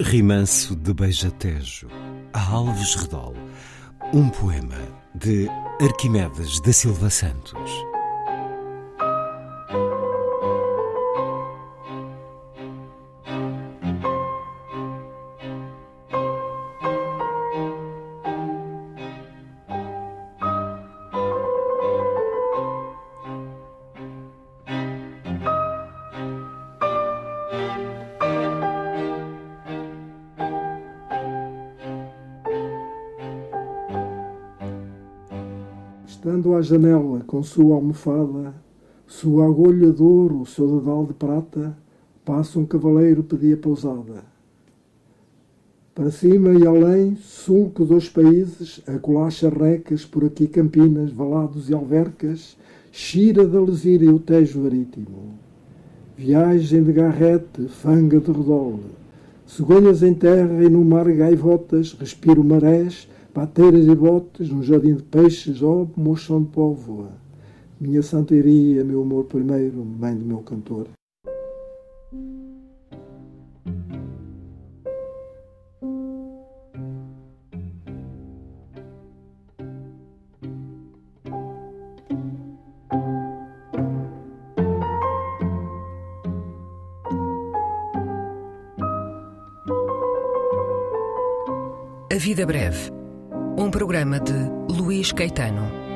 Rimanço de Beijatejo, a Alves Redol, um poema de Arquimedes da Silva Santos. Estando à janela com sua almofada, sua agulha de ouro, seu dedal de prata, passa um cavaleiro pedia pousada. Para cima e além, sulco dos países, acolá charrecas, por aqui campinas, valados e alvercas, Xira da Lesíria e o Tejo Marítimo. Viagem de garrete, fanga de redole, cegonhas em terra e no mar gaivotas, respiro marés, pateiras e botes, num jardim de peixes, ó oh, moção de póvoa. Minha santeria, meu amor primeiro, mãe do meu cantor. A Vida Breve, um programa de Luís Caetano.